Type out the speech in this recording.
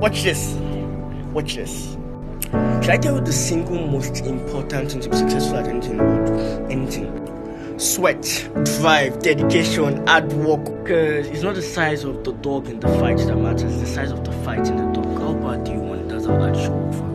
Watch this. Watch this. Should I tell you the single most important thing to be successful at anything in the world? Anything. Sweat, drive, dedication, hard work. Because it's not the size of the dog in the fight that matters, it's the size of the fight in the dog. How bad do you want it? That's how that show for.